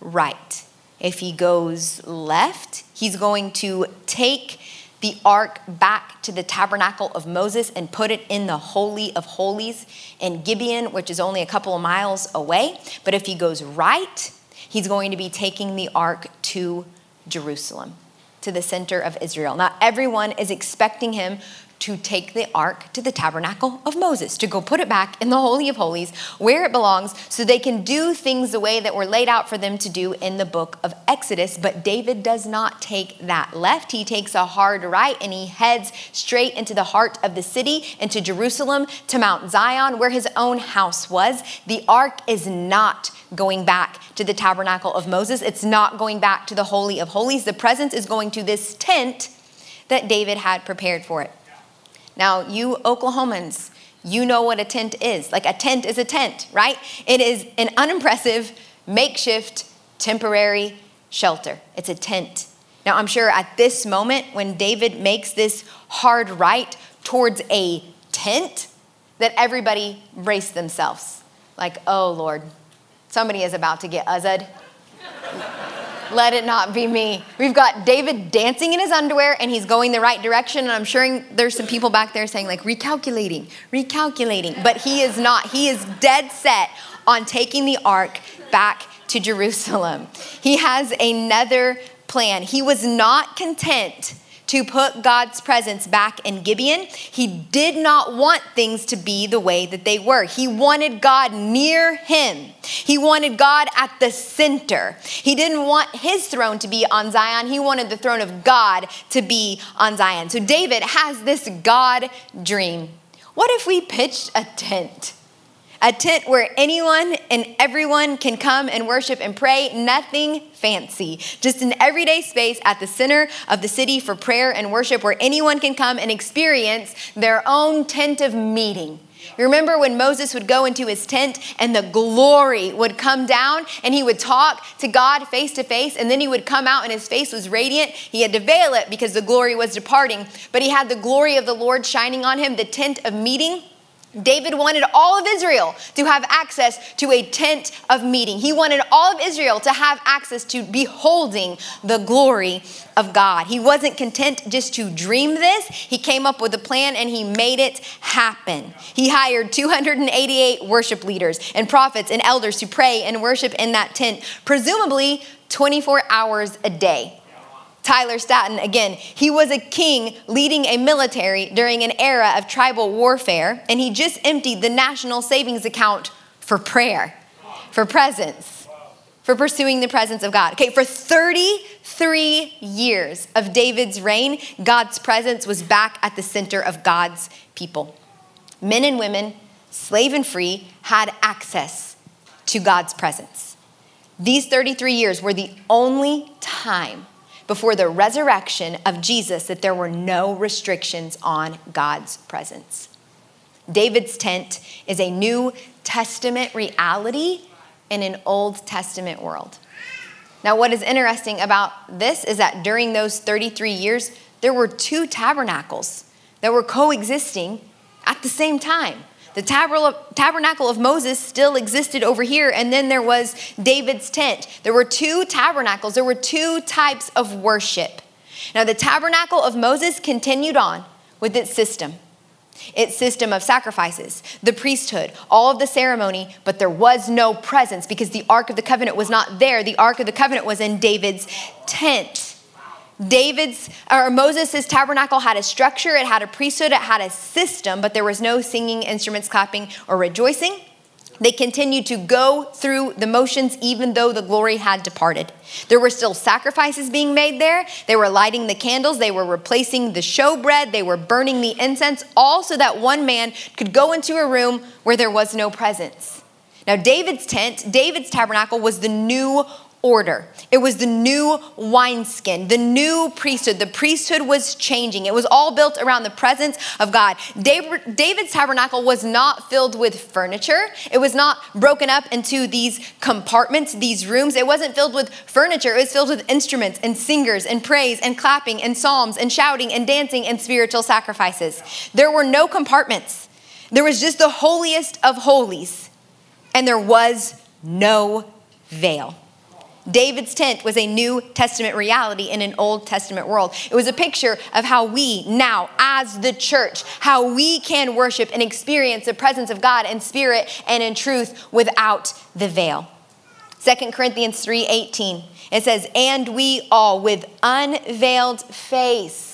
right. If he goes left, he's going to take the ark back to the tabernacle of Moses and put it in the Holy of Holies in Gibeon, which is only a couple of miles away. But if he goes right, he's going to be taking the ark to Jerusalem, to the center of Israel. Now, everyone is expecting him to take the ark to the tabernacle of Moses, to go put it back in the Holy of Holies where it belongs so they can do things the way that were laid out for them to do in the book of Exodus. But David does not take that left. He takes a hard right and he heads straight into the heart of the city, into Jerusalem, to Mount Zion, where his own house was. The ark is not going back to the tabernacle of Moses, it's not going back to the Holy of Holies. The presence is going to this tent that David had prepared for it. Now, you Oklahomans, you know what a tent is. Like a tent is a tent, right? It is an unimpressive, makeshift, temporary shelter. It's a tent. Now, I'm sure at this moment, when David makes this hard right towards a tent, that everybody braced themselves. Like, oh Lord, somebody is about to get uzzed. Let it not be me. We've got David dancing in his underwear and he's going the right direction. And I'm sure there's some people back there saying, like, recalculating, recalculating. But he is not. He is dead set on taking the ark back to Jerusalem. He has another plan. He was not content to put God's presence back in Gibeon. He did not want things to be the way that they were. He wanted God near him. He wanted God at the center. He didn't want his throne to be on Zion. He wanted the throne of God to be on Zion. So David has this God dream. What if we pitched a tent? A tent where anyone and everyone can come and worship and pray. Nothing fancy, just an everyday space at the center of the city for prayer and worship where anyone can come and experience their own tent of meeting. You remember when Moses would go into his tent and the glory would come down and he would talk to God face to face and then he would come out and his face was radiant. He had to veil it because the glory was departing, but he had the glory of the Lord shining on him, the tent of meeting. David wanted all of Israel to have access to a tent of meeting. He wanted all of Israel to have access to beholding the glory of God. He wasn't content just to dream this. He came up with a plan and he made it happen. He hired 288 worship leaders and prophets and elders to pray and worship in that tent, presumably 24 hours a day. Tyler Staton, again, he was a king leading a military during an era of tribal warfare, and he just emptied the national savings account for prayer, for presence, for pursuing the presence of God. Okay, for 33 years of David's reign, God's presence was back at the center of God's people. Men and women, slave and free, had access to God's presence. These 33 years were the only time before the resurrection of Jesus that there were no restrictions on God's presence. David's tent is a New Testament reality in an Old Testament world. Now, what is interesting about this is that during those 33 years, there were two tabernacles that were coexisting at the same time. The tabernacle of Moses still existed over here, and then there was David's tent. There were two tabernacles, there were two types of worship. Now, the tabernacle of Moses continued on with its system its system of sacrifices, the priesthood, all of the ceremony, but there was no presence because the Ark of the Covenant was not there. The Ark of the Covenant was in David's tent. David's or Moses' tabernacle had a structure, it had a priesthood, it had a system, but there was no singing, instruments, clapping, or rejoicing. They continued to go through the motions even though the glory had departed. There were still sacrifices being made there. They were lighting the candles. They were replacing the showbread. They were burning the incense, all so that one man could go into a room where there was no presence. Now, David's tent, David's tabernacle was the new order. It was the new wineskin, the new priesthood. The priesthood was changing. It was all built around the presence of God. David's tabernacle was not filled with furniture. It was not broken up into these compartments, these rooms. It wasn't filled with furniture. It was filled with instruments and singers and praise and clapping and psalms and shouting and dancing and spiritual sacrifices. There were no compartments. There was just the holiest of holies, and there was no veil. David's tent was a New Testament reality in an Old Testament world. It was a picture of how we now, as the church, how we can worship and experience the presence of God in spirit and in truth without the veil. 2 Corinthians 3:18. It says, "And we all with unveiled face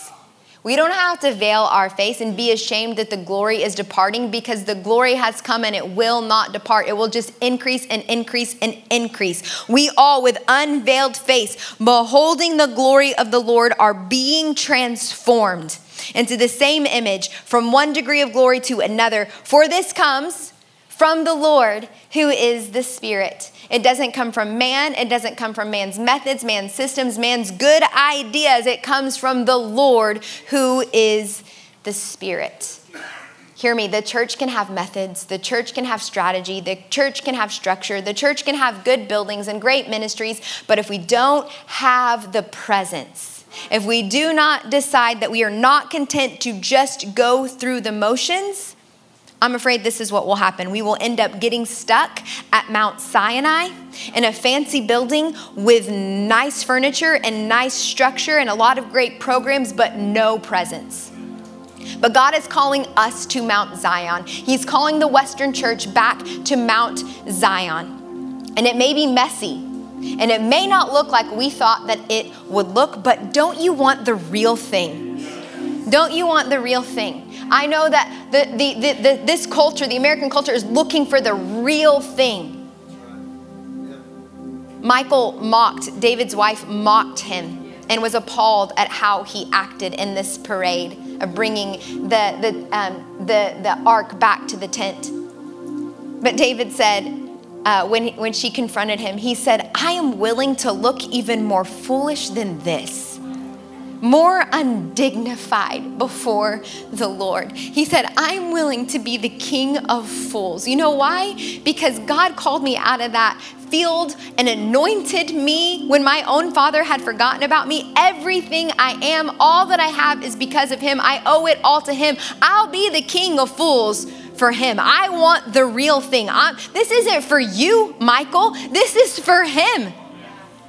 we don't have to veil our face and be ashamed that the glory is departing because the glory has come and it will not depart. It will just increase and increase and increase. We all, with unveiled face, beholding the glory of the Lord, are being transformed into the same image from one degree of glory to another. For this comes from the Lord who is the Spirit. It doesn't come from man. It doesn't come from man's methods, man's systems, man's good ideas. It comes from the Lord who is the Spirit. Hear me, the church can have methods, the church can have strategy, the church can have structure, the church can have good buildings and great ministries, but if we don't have the presence, if we do not decide that we are not content to just go through the motions, I'm afraid this is what will happen. We will end up getting stuck at Mount Sinai in a fancy building with nice furniture and nice structure and a lot of great programs, but no presence. But God is calling us to Mount Zion. He's calling the Western church back to Mount Zion. And it may be messy, and it may not look like we thought that it would look, but don't you want the real thing? Don't you want the real thing? I know that the, the, the, the, this culture, the American culture, is looking for the real thing. Michal mocked, David's wife mocked him and was appalled at how he acted in this parade of bringing the, the, um, the, the ark back to the tent. But David said, uh, when, when she confronted him, he said, I am willing to look even more foolish than this more undignified before the Lord. He said, I'm willing to be the king of fools. You know why? Because God called me out of that field and anointed me when my own father had forgotten about me. Everything I am, all that I have is because of him. I owe it all to him. I'll be the king of fools for him. I want the real thing. I'm, this isn't for you, Michal. This is for him.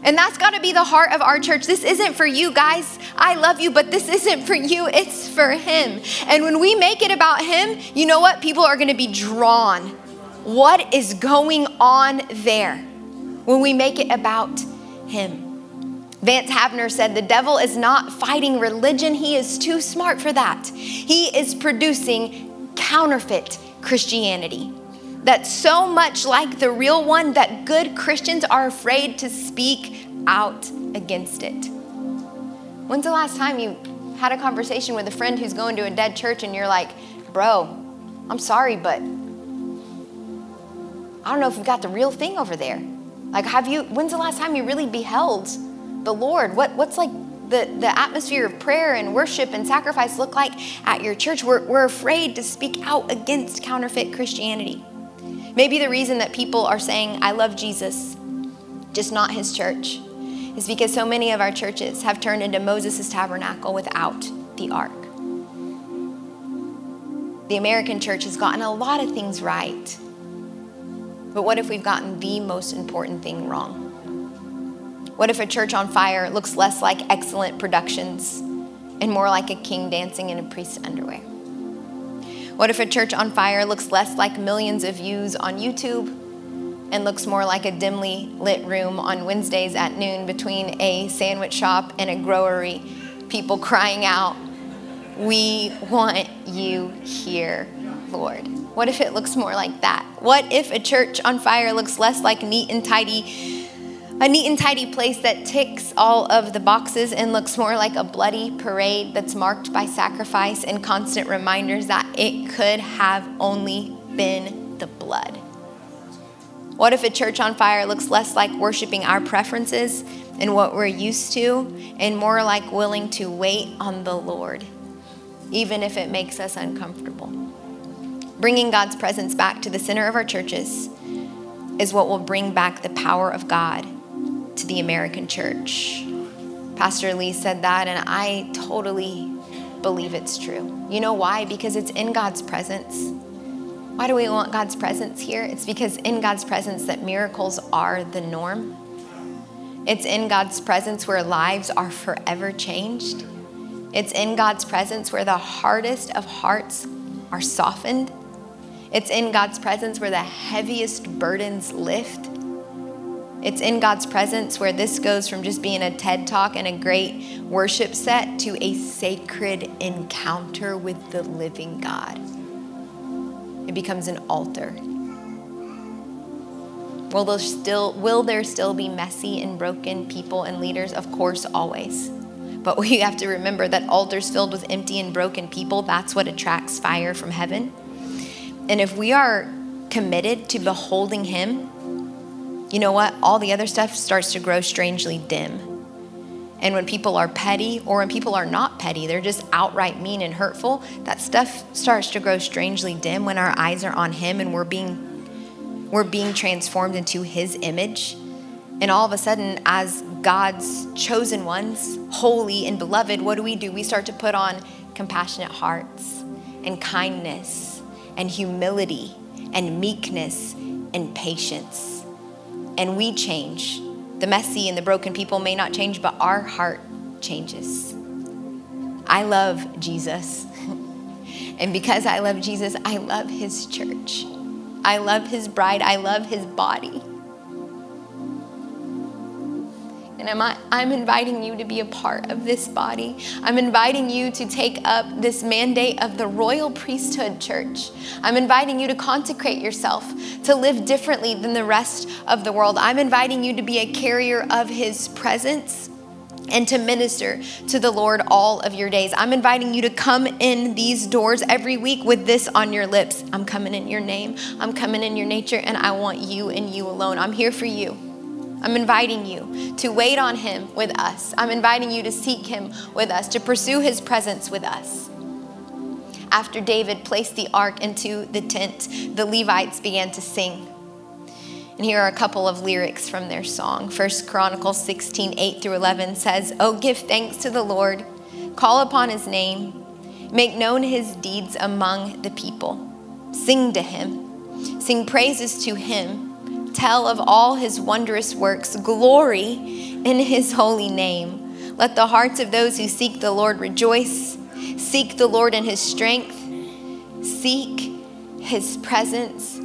And that's got to be the heart of our church. This isn't for you guys. I love you, but this isn't for you. It's for Him. And when we make it about Him, you know what? People are going to be drawn. What is going on there when we make it about Him? Vance Havner said, The devil is not fighting religion. He is too smart for that. He is producing counterfeit Christianity that's so much like the real one that good Christians are afraid to speak out against it. When's the last time you had a conversation with a friend who's going to a dead church and you're like, bro, I'm sorry, but I don't know if we've got the real thing over there. Like, have you, when's the last time you really beheld the Lord? What, what's like the, the atmosphere of prayer and worship and sacrifice look like at your church? We're, we're afraid to speak out against counterfeit Christianity. Maybe the reason that people are saying, I love Jesus, just not his church, is because so many of our churches have turned into Moses' tabernacle without the ark. The American church has gotten a lot of things right. But what if we've gotten the most important thing wrong? What if a church on fire looks less like excellent productions and more like a king dancing in a priest's underwear? What if a church on fire looks less like millions of views on YouTube and looks more like a dimly lit room on Wednesdays at noon between a sandwich shop and a growery, people crying out, We want you here, Lord? What if it looks more like that? What if a church on fire looks less like neat and tidy? A neat and tidy place that ticks all of the boxes and looks more like a bloody parade that's marked by sacrifice and constant reminders that it could have only been the blood. What if a church on fire looks less like worshiping our preferences and what we're used to, and more like willing to wait on the Lord, even if it makes us uncomfortable? Bringing God's presence back to the center of our churches is what will bring back the power of God to the American church. Pastor Lee said that, and I totally believe it's true. You know why? Because it's in God's presence why do we want God's presence here? It's because in God's presence that miracles are the norm. It's in God's presence where lives are forever changed. It's in God's presence where the hardest of hearts are softened. It's in God's presence where the heaviest burdens lift. It's in God's presence where this goes from just being a TED talk and a great worship set to a sacred encounter with the living God it becomes an altar. Will there still will there still be messy and broken people and leaders? Of course, always. But we have to remember that altars filled with empty and broken people, that's what attracts fire from heaven. And if we are committed to beholding him, you know what? All the other stuff starts to grow strangely dim. And when people are petty or when people are not petty, they're just outright mean and hurtful, that stuff starts to grow strangely dim when our eyes are on him and we're being we're being transformed into his image. And all of a sudden as God's chosen ones, holy and beloved, what do we do? We start to put on compassionate hearts and kindness and humility and meekness and patience. And we change the messy and the broken people may not change, but our heart changes. I love Jesus. and because I love Jesus, I love his church. I love his bride. I love his body. And I'm, I'm inviting you to be a part of this body. I'm inviting you to take up this mandate of the royal priesthood church. I'm inviting you to consecrate yourself, to live differently than the rest of the world. I'm inviting you to be a carrier of his presence and to minister to the Lord all of your days. I'm inviting you to come in these doors every week with this on your lips. I'm coming in your name, I'm coming in your nature, and I want you and you alone. I'm here for you. I'm inviting you to wait on Him with us. I'm inviting you to seek Him with us, to pursue His presence with us. After David placed the ark into the tent, the Levites began to sing. And here are a couple of lyrics from their song. First Chronicles 16, 8 through 11 says, Oh, give thanks to the Lord, call upon his name, make known his deeds among the people. Sing to him, sing praises to him tell of all his wondrous works, glory in his holy name. Let the hearts of those who seek the Lord rejoice. Seek the Lord in his strength. Seek his presence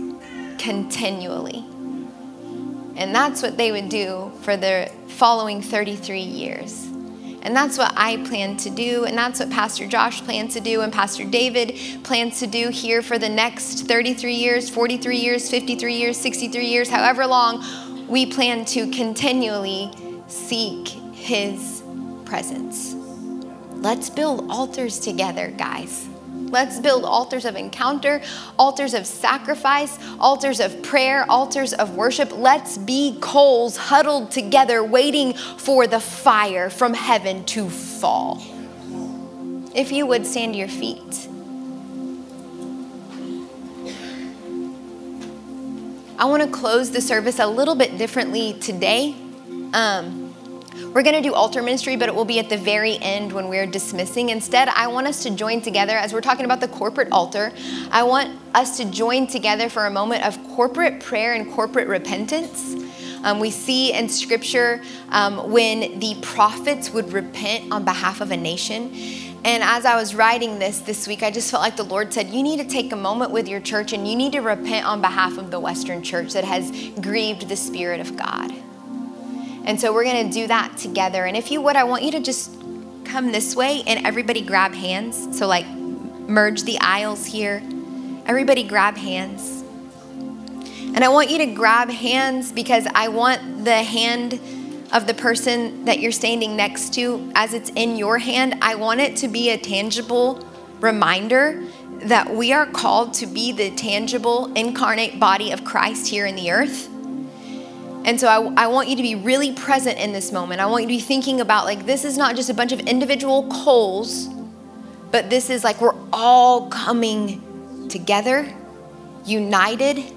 continually. And that's what they would do for the following 33 years. And that's what I plan to do. And that's what Pastor Josh plans to do. And Pastor David plans to do here for the next 33 years, 43 years, 53 years, 63 years, however long. We plan to continually seek his presence. Let's build altars together, guys. Let's build altars of encounter, altars of sacrifice, altars of prayer, altars of worship. Let's be coals huddled together, waiting for the fire from heaven to fall. If you would stand to your feet. I want to close the service a little bit differently today. Um, we're going to do altar ministry, but it will be at the very end when we're dismissing. Instead, I want us to join together as we're talking about the corporate altar. I want us to join together for a moment of corporate prayer and corporate repentance. Um, we see in scripture um, when the prophets would repent on behalf of a nation. And as I was writing this this week, I just felt like the Lord said, You need to take a moment with your church and you need to repent on behalf of the Western church that has grieved the Spirit of God. And so we're going to do that together. And if you would, I want you to just come this way and everybody grab hands. So, like, merge the aisles here. Everybody grab hands. And I want you to grab hands because I want the hand of the person that you're standing next to, as it's in your hand, I want it to be a tangible reminder that we are called to be the tangible, incarnate body of Christ here in the earth. And so I, I, want you to be really present in this moment. I want you to be thinking about like, this is not just a bunch of individual coals, but this is like we're all coming together, united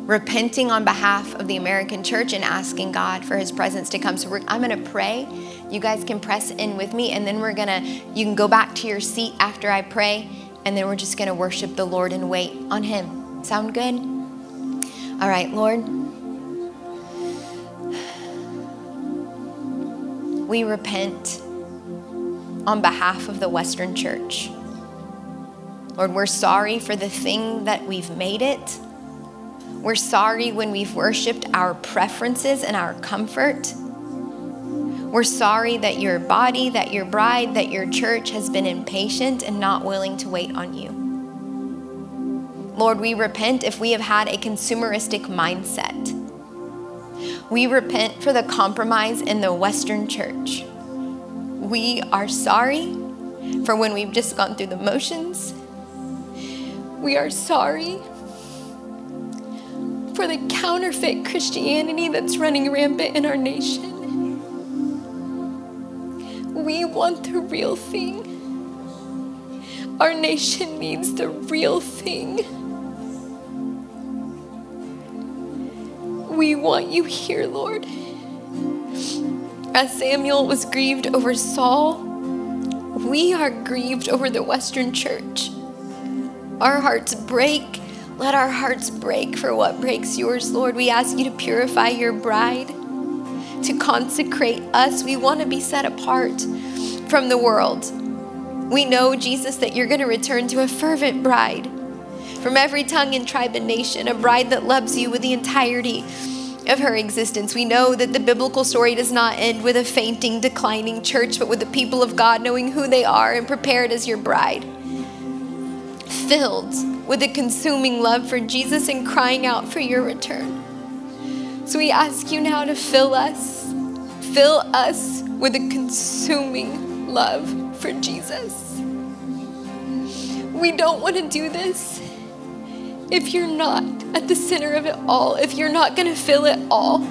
repenting on behalf of the American church and asking God for his presence to come. So I'm going to pray. You guys can press in with me, and then we're going to, you can go back to your seat after I pray, and then we're just going to worship the Lord and wait on him. Sound good? All right, Lord. We repent on behalf of the Western church. Lord, we're sorry for the thing that we've made it we're sorry when we've worshiped our preferences and our comfort. We're sorry that your body, that your bride, that your church has been impatient and not willing to wait on you. Lord, we repent if we have had a consumeristic mindset. We repent for the compromise in the Western church. We are sorry for when we've just gone through the motions. We are sorry for the counterfeit Christianity that's running rampant in our nation. We want the real thing. Our nation needs the real thing. We want you here, Lord. As Samuel was grieved over Saul, we are grieved over the Western church. Our hearts break let our hearts break for what breaks yours, Lord. We ask you to purify your bride, to consecrate us. We want to be set apart from the world. We know, Jesus, that you're going to return to a fervent bride from every tongue and tribe and nation, a bride that loves you with the entirety of her existence. We know that the biblical story does not end with a fainting, declining church, but with the people of God knowing who they are and prepared as your bride. Filled with a consuming love for Jesus and crying out for your return. So we ask you now to fill us, fill us with a consuming love for Jesus. We don't want to do this if you're not at the center of it all, if you're not going to fill it all.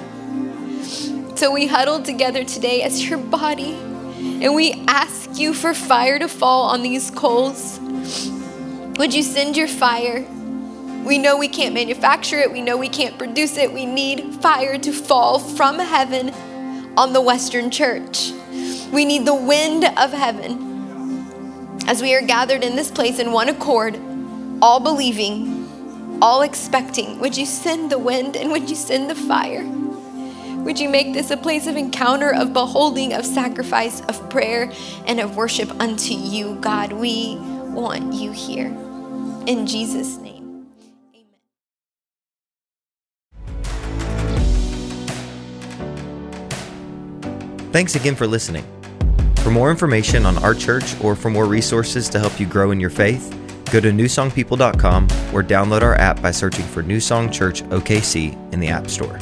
So we huddle together today as your body and we ask you for fire to fall on these coals would you send your fire? We know we can't manufacture it. We know we can't produce it. We need fire to fall from heaven on the Western church. We need the wind of heaven. As we are gathered in this place in one accord, all believing, all expecting, would you send the wind and would you send the fire? Would you make this a place of encounter, of beholding, of sacrifice, of prayer, and of worship unto you, God? We want you here. In Jesus' name. Amen. Thanks again for listening. For more information on our church or for more resources to help you grow in your faith, go to newsongpeople.com or download our app by searching for New Song Church OKC in the App Store.